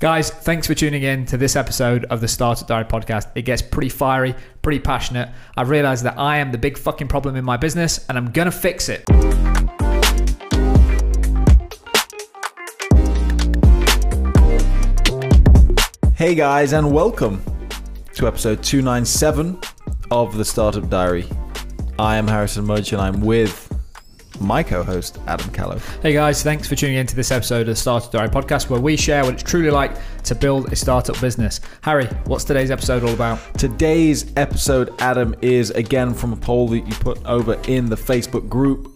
Guys, thanks for tuning in to this episode of the Startup Diary podcast. It gets pretty fiery, pretty passionate. I've realized that I am the big fucking problem in my business and I'm gonna fix it. Hey guys, and welcome to episode 297 of the Startup Diary. I am Harrison Mudge and I'm with my co host, Adam Callow. Hey guys, thanks for tuning in to this episode of the Startup Diary podcast where we share what it's truly like to build a startup business. Harry, what's today's episode all about? Today's episode, Adam, is again from a poll that you put over in the Facebook group,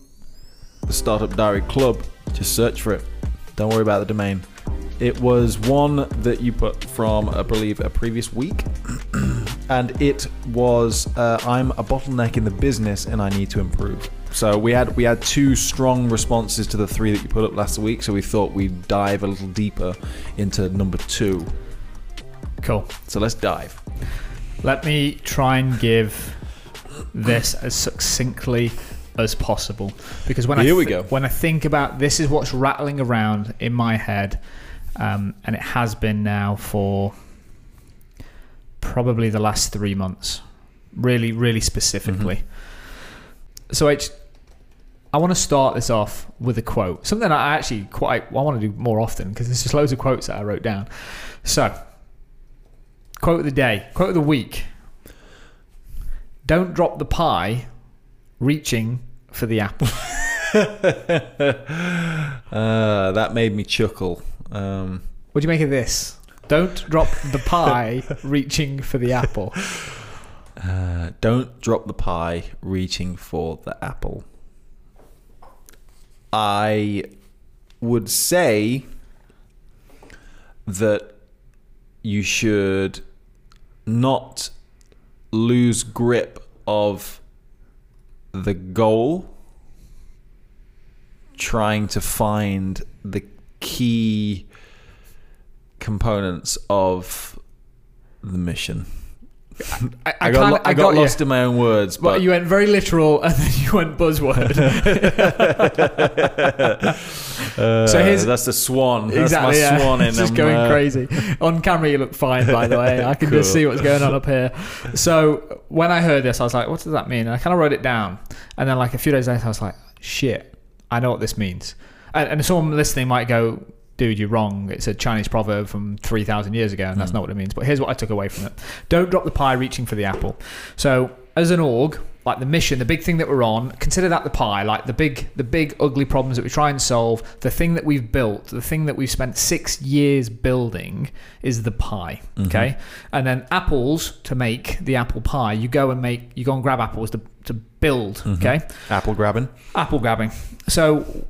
the Startup Diary Club. Just search for it. Don't worry about the domain. It was one that you put from, I believe, a previous week. and it was uh, I'm a bottleneck in the business and I need to improve. So we had we had two strong responses to the three that you put up last week. So we thought we'd dive a little deeper into number two. Cool. So let's dive. Let me try and give this as succinctly as possible because when Here I we go. when I think about this is what's rattling around in my head, um, and it has been now for probably the last three months, really, really specifically. Mm-hmm. So H, I want to start this off with a quote, something I actually quite I want to do more often because there's just loads of quotes that I wrote down. So, quote of the day, quote of the week. Don't drop the pie, reaching for the apple. Uh, that made me chuckle. Um, What do you make of this? Don't drop the pie, reaching for the apple. uh, don't drop the pie reaching for the apple. I would say that you should not lose grip of the goal trying to find the key components of the mission. I, I, got, lo- I got, you. lost in my own words, Well, but you went very literal and then you went buzzword. uh, so here's- that's the swan. That's exactly. my yeah. swan in just going uh, crazy. On camera, you look fine, by the way. I can just see what's going on up here. So when I heard this, I was like, "What does that mean?" And I kind of wrote it down. And then, like a few days later, I was like, "Shit, I know what this means." And, and someone listening might go, "Dude, you're wrong. It's a Chinese proverb from three thousand years ago, and that's Mm. not what it means." But here's what I took away from it: Don't drop the pie, reaching for the apple. So as an org, like the mission, the big thing that we're on, consider that the pie, like the big, the big ugly problems that we try and solve. The thing that we've built, the thing that we've spent six years building, is the pie. Okay, and then apples to make the apple pie. You go and make, you go and grab apples to to build. Okay, apple grabbing. apple grabbing. So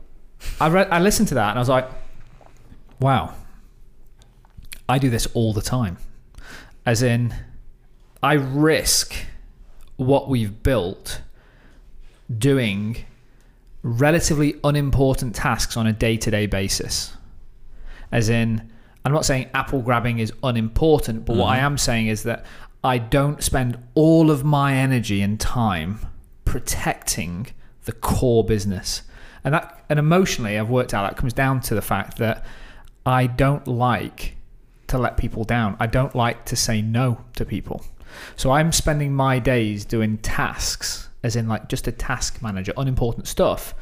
I read, I listened to that and I was like, wow, I do this all the time. As in, I risk what we've built doing relatively unimportant tasks on a day to day basis. As in, I'm not saying apple grabbing is unimportant, but what I mm-hmm. am saying is that I don't spend all of my energy and time protecting the core business. And that and emotionally I've worked out that comes down to the fact that I don't like to let people down. I don't like to say no to people. So I'm spending my days doing tasks as in like just a task manager, unimportant stuff.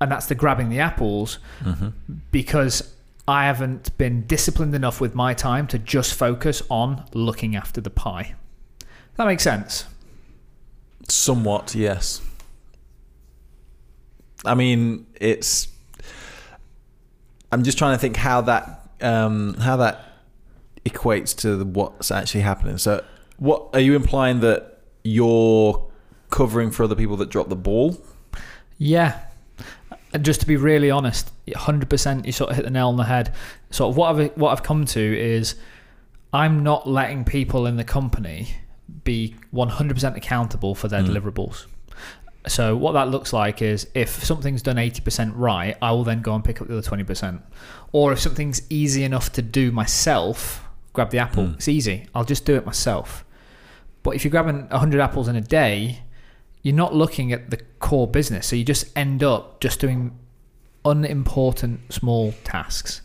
And that's the grabbing the apples mm-hmm. because I haven't been disciplined enough with my time to just focus on looking after the pie. That makes sense. Somewhat, yes. I mean, it's. I'm just trying to think how that um, how that equates to the, what's actually happening. So, what are you implying that you're covering for other people that drop the ball? Yeah. And just to be really honest, 100% you sort of hit the nail on the head. Sort of what I've what I've come to is I'm not letting people in the company be 100% accountable for their deliverables. So what that looks like is if something's done 80% right, I will then go and pick up the other 20%. Or if something's easy enough to do myself, grab the apple. Hmm. It's easy. I'll just do it myself. But if you're grabbing 100 apples in a day, you're not looking at the core business. So you just end up just doing unimportant small tasks.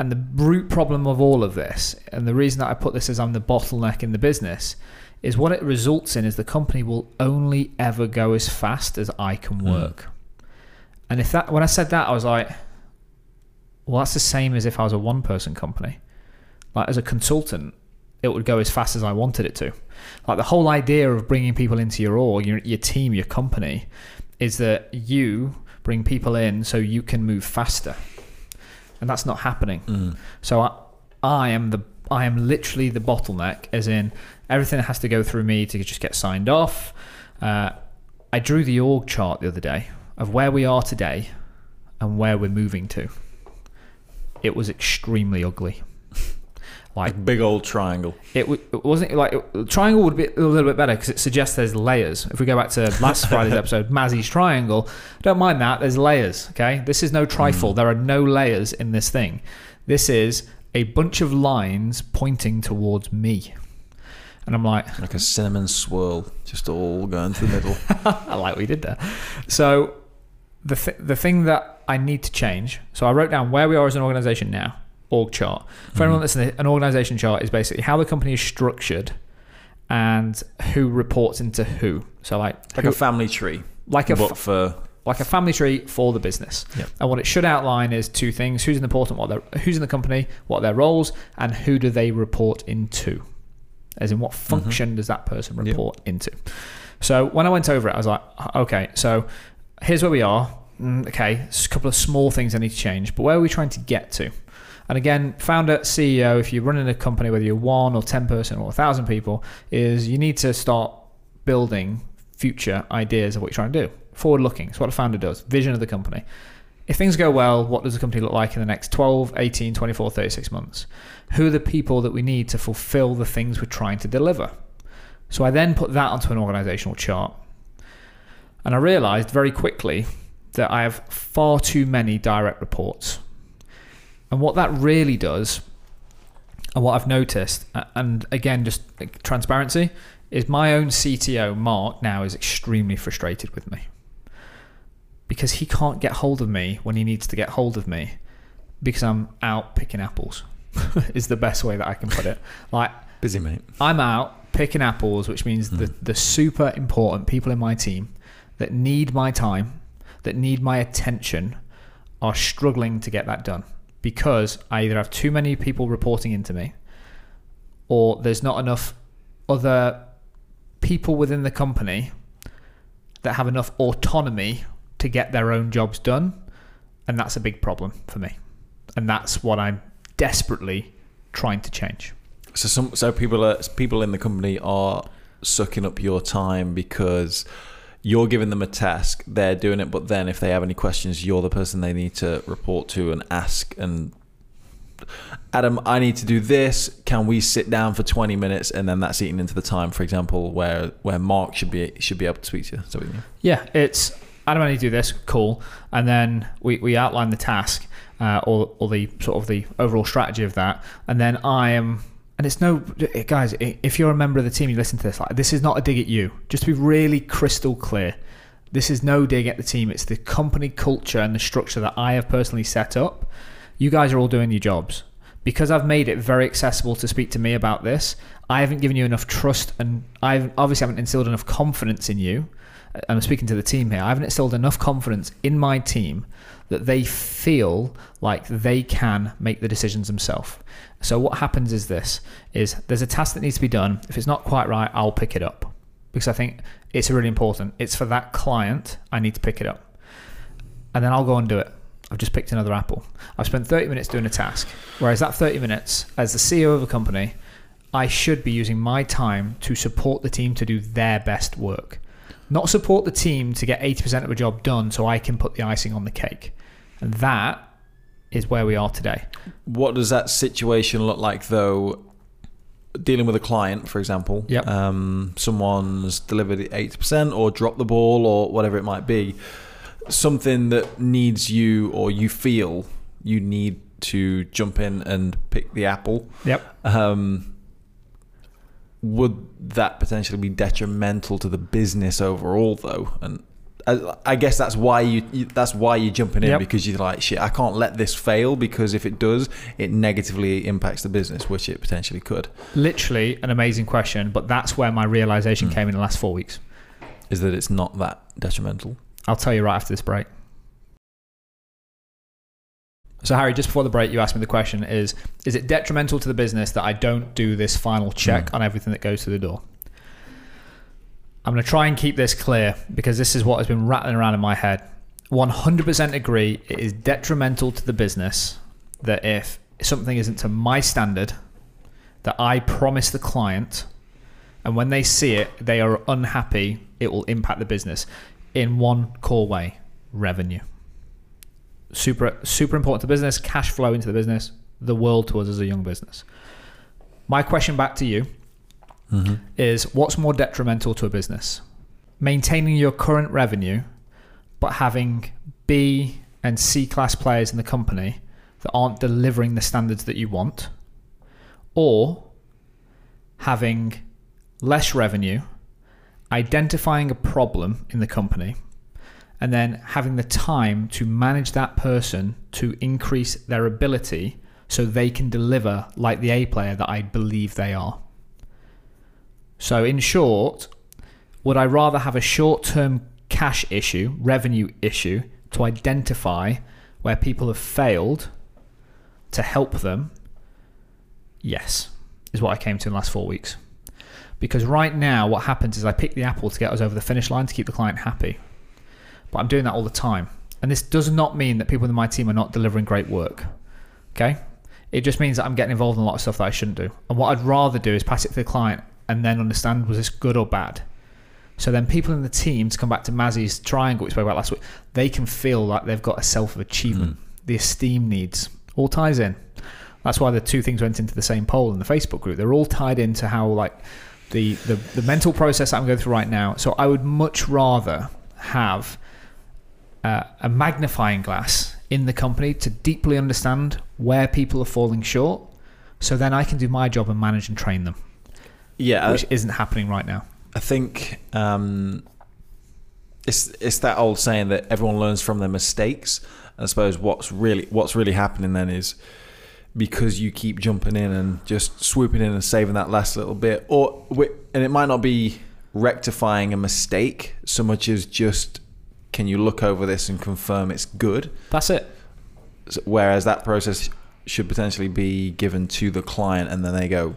and the root problem of all of this, and the reason that I put this as I'm the bottleneck in the business, is what it results in is the company will only ever go as fast as I can Mm. work. And if that when I said that, I was like, well, that's the same as if I was a one person company. Like as a consultant, it would go as fast as I wanted it to. Like the whole idea of bringing people into your org, your, your team, your company, is that you bring people in so you can move faster, and that's not happening. Mm. So I, I am the I am literally the bottleneck, as in everything has to go through me to just get signed off. Uh, I drew the org chart the other day of where we are today and where we're moving to. It was extremely ugly. Like Like big old triangle. it, w- it wasn't like triangle would be a little bit better because it suggests there's layers. If we go back to last Friday's episode, Maslow's triangle, don't mind that. There's layers. Okay, this is no trifle. There are no layers in this thing. This is a bunch of lines pointing towards me, and I'm like, Like a cinnamon swirl, just all going to the middle. I like what you did there. So the th- the thing that I need to change. So I wrote down where we are as an organization now. Org chart. For mm-hmm. anyone listening, an organization chart is basically how the company is structured and who reports into who. So like like who- a family tree, like a but f- for like a family tree for the business. Yep. And what it should outline is two things: who's important, what they're, who's in the company, what their roles, and who do they report into. As in, what function does that person Yep. report into? So when I went over it, I was like, okay, so here's where we are. Mm, Okay, there's a couple of small things I need to change, but where are we trying to get to? And again, founder, CEO, if you're running a company, whether you're one or 10 person or a thousand people, is you need to start building future ideas of what you're trying to do. Forward looking. It's what a founder does. Vision of the company. If things go well, what does the company look like in the next 12, 18, 24, 36 months? Who are the people that we need to fulfill the things we're trying to deliver? So I then put that onto an organizational chart. And I realized very quickly that I have far too many direct reports. And what that really does, and what I've noticed, and again, just transparency, is my own CTO, Mark, now is extremely frustrated with me because he can't get hold of me when he needs to get hold of me because I'm out picking apples, is the best way that I can put it. Like, busy mate. I'm out picking apples, which means the, hmm. the super important people in my team that need my time, that need my attention, are struggling to get that done because I either have too many people reporting into me or there's not enough other people within the company that have enough autonomy to get their own jobs done. And that's a big problem for me. And that's what I'm desperately trying to change. So some so people are people in the company are sucking up your time because you're giving them a task, they're doing it, but then if they have any questions, you're the person they need to report to and ask and Adam, I need to do this. Can we sit down for 20 minutes and then that's eating into the time, for example, where where Mark should be should be able to speak to you. So Yeah, it's I need to do this. Cool, and then we, we outline the task uh, or or the sort of the overall strategy of that, and then I am. And it's no, guys. If you're a member of the team, you listen to this. Like, this is not a dig at you. Just to be really crystal clear, this is no dig at the team. It's the company culture and the structure that I have personally set up. You guys are all doing your jobs because I've made it very accessible to speak to me about this. I haven't given you enough trust, and I obviously haven't instilled enough confidence in you. I'm speaking to the team here. I haven't instilled enough confidence in my team that they feel like they can make the decisions themselves. So what happens is this: is there's a task that needs to be done. If it's not quite right, I'll pick it up because I think it's really important. It's for that client. I need to pick it up, and then I'll go and do it. I've just picked another apple. I've spent 30 minutes doing a task. Whereas that 30 minutes, as the CEO of a company, I should be using my time to support the team to do their best work. Not support the team to get 80% of a job done so I can put the icing on the cake. And that is where we are today. What does that situation look like though? Dealing with a client, for example, Yep. um, someone's delivered eighty percent or dropped the ball or whatever it might be. Something that needs you or you feel you need to jump in and pick the apple. Yep. Um, would that potentially be detrimental to the business overall, though? And I, I guess that's why you, you that's why you're jumping in Yep. because you're like shit. I can't let this fail because if it does, it negatively impacts the business, which it potentially could. Literally an amazing question, but that's where my realization Mm. came in the last four weeks. Is that it's not that detrimental? I'll tell you right after this break. So Harry, just before the break, you asked me the question: Is is it detrimental to the business that I don't do this final check Mm. on everything that goes through the door? I'm going to try and keep this clear because this is what has been rattling around in my head. 100% agree. It is detrimental to the business that if something isn't to my standard, that I promise the client, and when they see it, they are unhappy. It will impact the business in one core way: revenue. Super, super important to business. Cash flow into the business. The world to us as a young business. My question back to you Mm-hmm. is: What's more detrimental to a business? Maintaining your current revenue, but having B and C class players in the company that aren't delivering the standards that you want, or having less revenue, identifying a problem in the company, and then having the time to manage that person to increase their ability so they can deliver like the A player that I believe they are. So, in short, would I rather have a short term cash issue, revenue issue, to identify where people have failed to help them? Yes, is what I came to in the last four weeks. Because right now, what happens is I pick the apple to get us over the finish line to keep the client happy. But I'm doing that all the time. And this does not mean that people in my team are not delivering great work. Okay? It just means that I'm getting involved in a lot of stuff that I shouldn't do. And what I'd rather do is pass it to the client and then understand was this good or bad. So then people in the team, to come back to Maslow's triangle we spoke about last week, they can feel like they've got a self of achievement. Mm. The esteem needs all ties in. That's why the two things went into the same poll in the Facebook group. They're all tied into how like the the, the mental process I'm going through right now. So I would much rather have uh, a magnifying glass in the company to deeply understand where people are falling short, so then I can do my job and manage and train them, Yeah, which isn't happening right now. I think um, it's it's that old saying that everyone learns from their mistakes. And I suppose what's really what's really happening then is because you keep jumping in and just swooping in and saving that last little bit, or and it might not be rectifying a mistake so much as just can you look over this and confirm it's good. That's it. Whereas that process should potentially be given to the client, and then they go,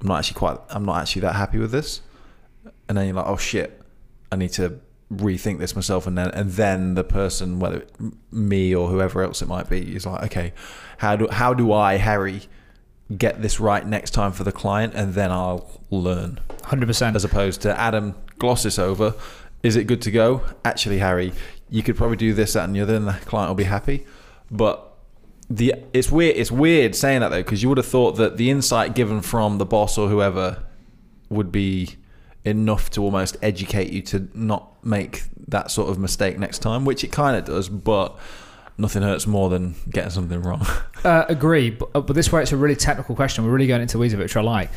"I'm not actually quite, I'm not actually that happy with this," and then you're like, "Oh shit, I need to rethink this myself," and then and then the person, whether it, me or whoever else it might be, is like, "Okay, how do how do I, Harry, get this right next time for the client?" And then I'll learn, Hundred percent. as opposed to Adam gloss this over. Is it good to go? Actually, Harry, you could probably do this, that, and the other, and the client will be happy. But the it's weird. It's weird saying that though, because you would have thought that the insight given from the boss or whoever would be enough to almost educate you to not make that sort of mistake next time, which it kind of does. But nothing hurts more than getting something wrong. Uh, agree, but, uh, but this way it's a really technical question. We're really going into weeds of it, which I like.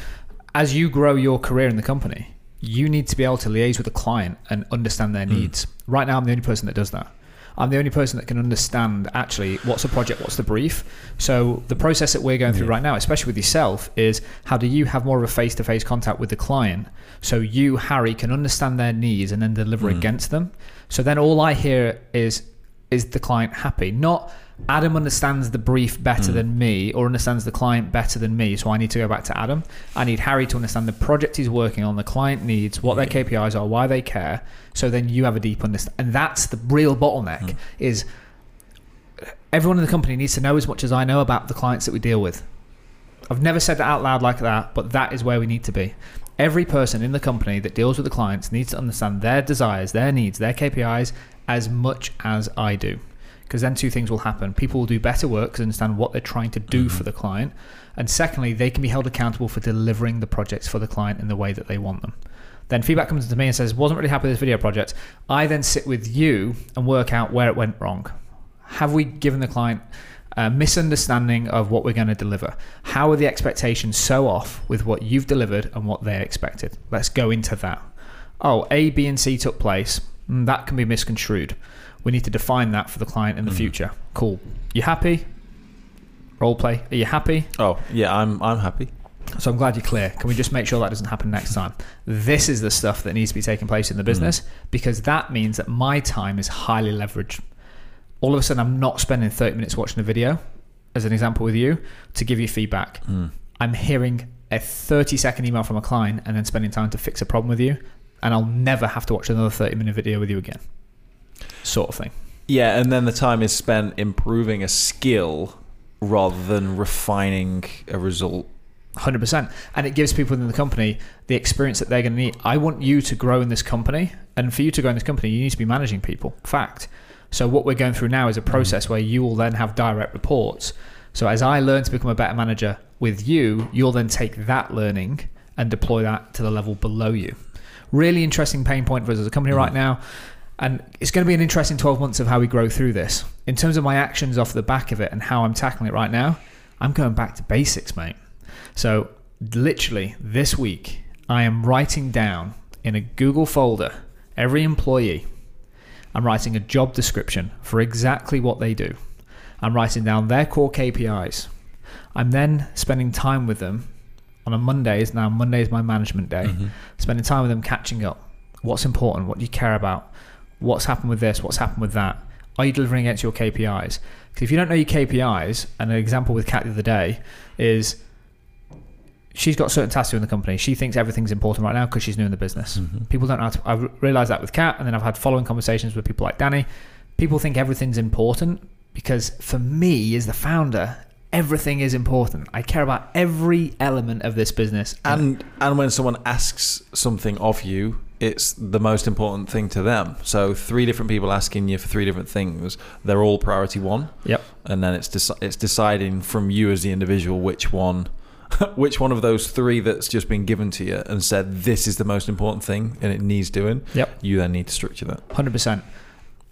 As you grow your career in the company, you need to be able to liaise with the client and understand their Mm. needs. Right now, I'm the only person that does that. I'm the only person that can understand actually what's the project, what's the brief. So the process that we're going through Yeah. right now, especially with yourself, is how do you have more of a face-to-face contact with the client, so you, Harry, can understand their needs and then deliver Mm. against them. So then all I hear is is the client happy? Not Adam understands the brief better Mm. than me or understands the client better than me, so I need to go back to Adam. I need Harry to understand the project he's working on, the client needs, what their KPIs are, why they care. So then you have a deep understanding. And that's the real bottleneck Mm. is everyone in the company needs to know as much as I know about the clients that we deal with. I've never said that out loud like that, but that is where we need to be. Every person in the company that deals with the clients needs to understand their desires, their needs, their KPIs as much as I do. Because then two things will happen. People will do better work because understand what they're trying to do Mhm. for the client. And secondly, they can be held accountable for delivering the projects for the client in the way that they want them. Then feedback comes to me and says, wasn't really happy with this video project. I then sit with you and work out where it went wrong. Have we given the client a misunderstanding of what we're going to deliver? How are the expectations so off with what you've delivered and what they expected? Let's go into that. Oh, A, B, and C took place. Mm, that can be misconstrued. We need to define that for the client in the Mhm. future. Cool. You happy? Role play. Are you happy? Oh yeah, I'm I'm happy. So I'm glad you're clear. Can we just make sure that doesn't happen next time? This is the stuff that needs to be taking place in the business because that means that my time is highly leveraged. All of a sudden, I'm not spending 30 minutes watching a video, as an example with you, to give you feedback. Mm. I'm hearing a 30 second email from a client and then spending time to fix a problem with you, and I'll never have to watch another 30 minute video with you again. Sort of thing. Yeah, and then the time is spent improving a skill rather than refining a result. Hundred percent, and it gives people within the company the experience that they're going to need. I want you to grow in this company, and for you to grow in this company, you need to be managing people. Fact. So what we're going through now is a process where you will then have direct reports. So as I learn to become a better manager with you, you'll then take that learning and deploy that to the level below you. Really interesting pain point for us as a company mm. right now. And it's going to be an interesting 12 months of how we grow through this. In terms of my actions off the back of it and how I'm tackling it right now, I'm going back to basics, mate. So, literally, this week, I am writing down in a Google folder every employee. I'm writing a job description for exactly what they do. I'm writing down their core KPIs. I'm then spending time with them on a Mondays. Now, Monday is my management day. Mhm. Spending time with them, catching up. What's important? What do you care about? What's happened with this? What's happened with that? Are you delivering against your KPIs? Because if you don't know your KPIs, and an example with Kat the other day is she's got certain tasks in the company. She thinks everything's important right now because she's new in the business. Mhm. People don't know how to. I realized that with Kat, and then I've had following conversations with people like Danny. People think everything's important because for me, as the founder, everything is important. I care about every element of this business. And and when someone asks something of you, it's the most important thing to them. So three different people asking you for three different things, they're all priority one, yep, and then it's deci- it's deciding from you as the individual which one. Which one of those three that's just been given to you and said this is the most important thing and it needs doing? Yep. You then need to structure that. hundred percent.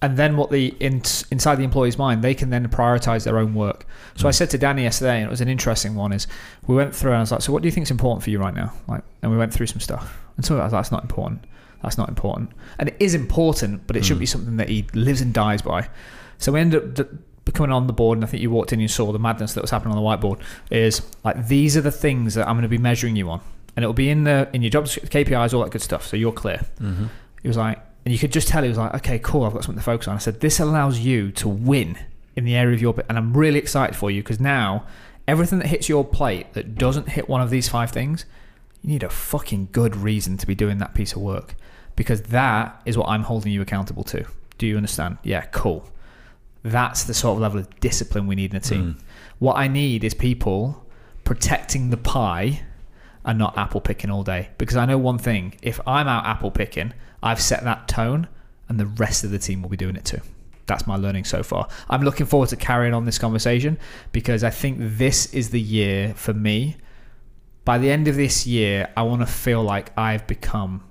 And then what the in, inside the employee's mind, they can then prioritize their own work. So I said to Danny yesterday, and it was an interesting one. Is we went through and I was like, "So what do you think is important for you right now?" Like, and we went through some stuff, and so I was like, "That's not important. That's not important." And it is important, but it shouldn't be something that he lives and dies by. So we ended up becoming on the board, and I think you walked in and you saw the madness that was happening on the whiteboard. Is like these are the things that I'm going to be measuring you on, and it'll be in the in your job KPIs, all that good stuff. So you're clear. Mm-hmm. He was like, and you could just tell he was like, okay, cool, I've got something to focus on. I said, this allows you to win in the area of your, and I'm really excited for you because now everything that hits your plate that doesn't hit one of these five things, you need a fucking good reason to be doing that piece of work because that is what I'm holding you accountable to. Do you understand? Yeah, cool. That's the sort of level of discipline we need in a team. Mm. What I need is people protecting the pie and not apple picking all day. Because I know one thing if I'm out apple picking, I've set that tone and the rest of the team will be doing it too. That's my learning so far. I'm looking forward to carrying on this conversation because I think this is the year for me. By the end of this year, I want to feel like I've become.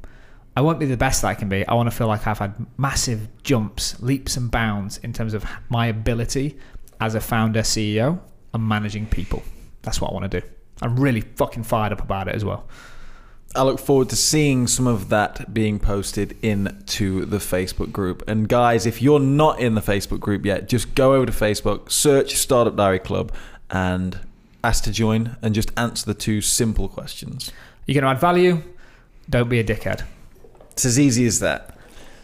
I won't be the best that I can be. I want to feel like I've had massive jumps, leaps and bounds in terms of my ability as a founder, CEO, and managing people. That's what I want to do. I'm really fucking fired up about it as well. I look forward to seeing some of that being posted into the Facebook group. And guys, if you're not in the Facebook group yet, just go over to Facebook, search Startup Diary Club, and ask to join and just answer the two simple questions. You're going to add value. Don't be a dickhead. It's as easy as that.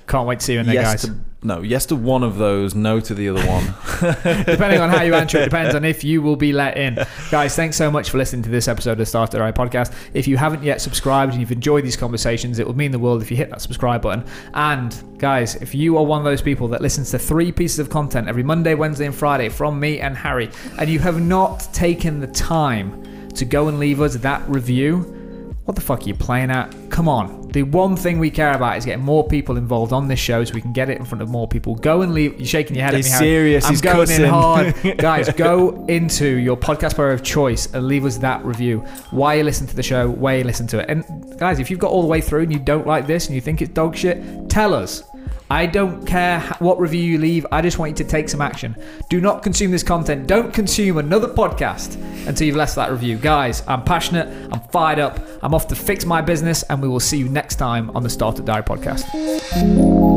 Can't wait to see you in there, yes guys. to no, yes to one of those, no to the other one. Depending on how you answer it, depends on if you will be let in. Guys, thanks so much for listening to this episode of Startup Diary podcast. If you haven't yet subscribed and you've enjoyed these conversations, it would mean the world if you hit that subscribe button. And guys, if you are one of those people that listens to three pieces of content every Monday, Wednesday, and Friday from me and Harry, and you have not taken the time to go and leave us that review, what the fuck are you playing at? Come on. The one thing we care about is getting more people involved on this show so we can get it in front of more people. Go and leave. You're shaking your head He's at me. Serious, I'm he's going cussing. in hard. Guys, go into your podcast player of choice and leave us that review. Why you listen to the show, why you listen to it. And guys, if you've got all the way through and you don't like this and you think it's dog shit, tell us. I don't care what review you leave. I just want you to take some action. Do not consume this content. Don't consume another podcast until you've left that review. Guys, I'm passionate. I'm fired up. I'm off to fix my business, and we will see you next time on the Startup Diary podcast.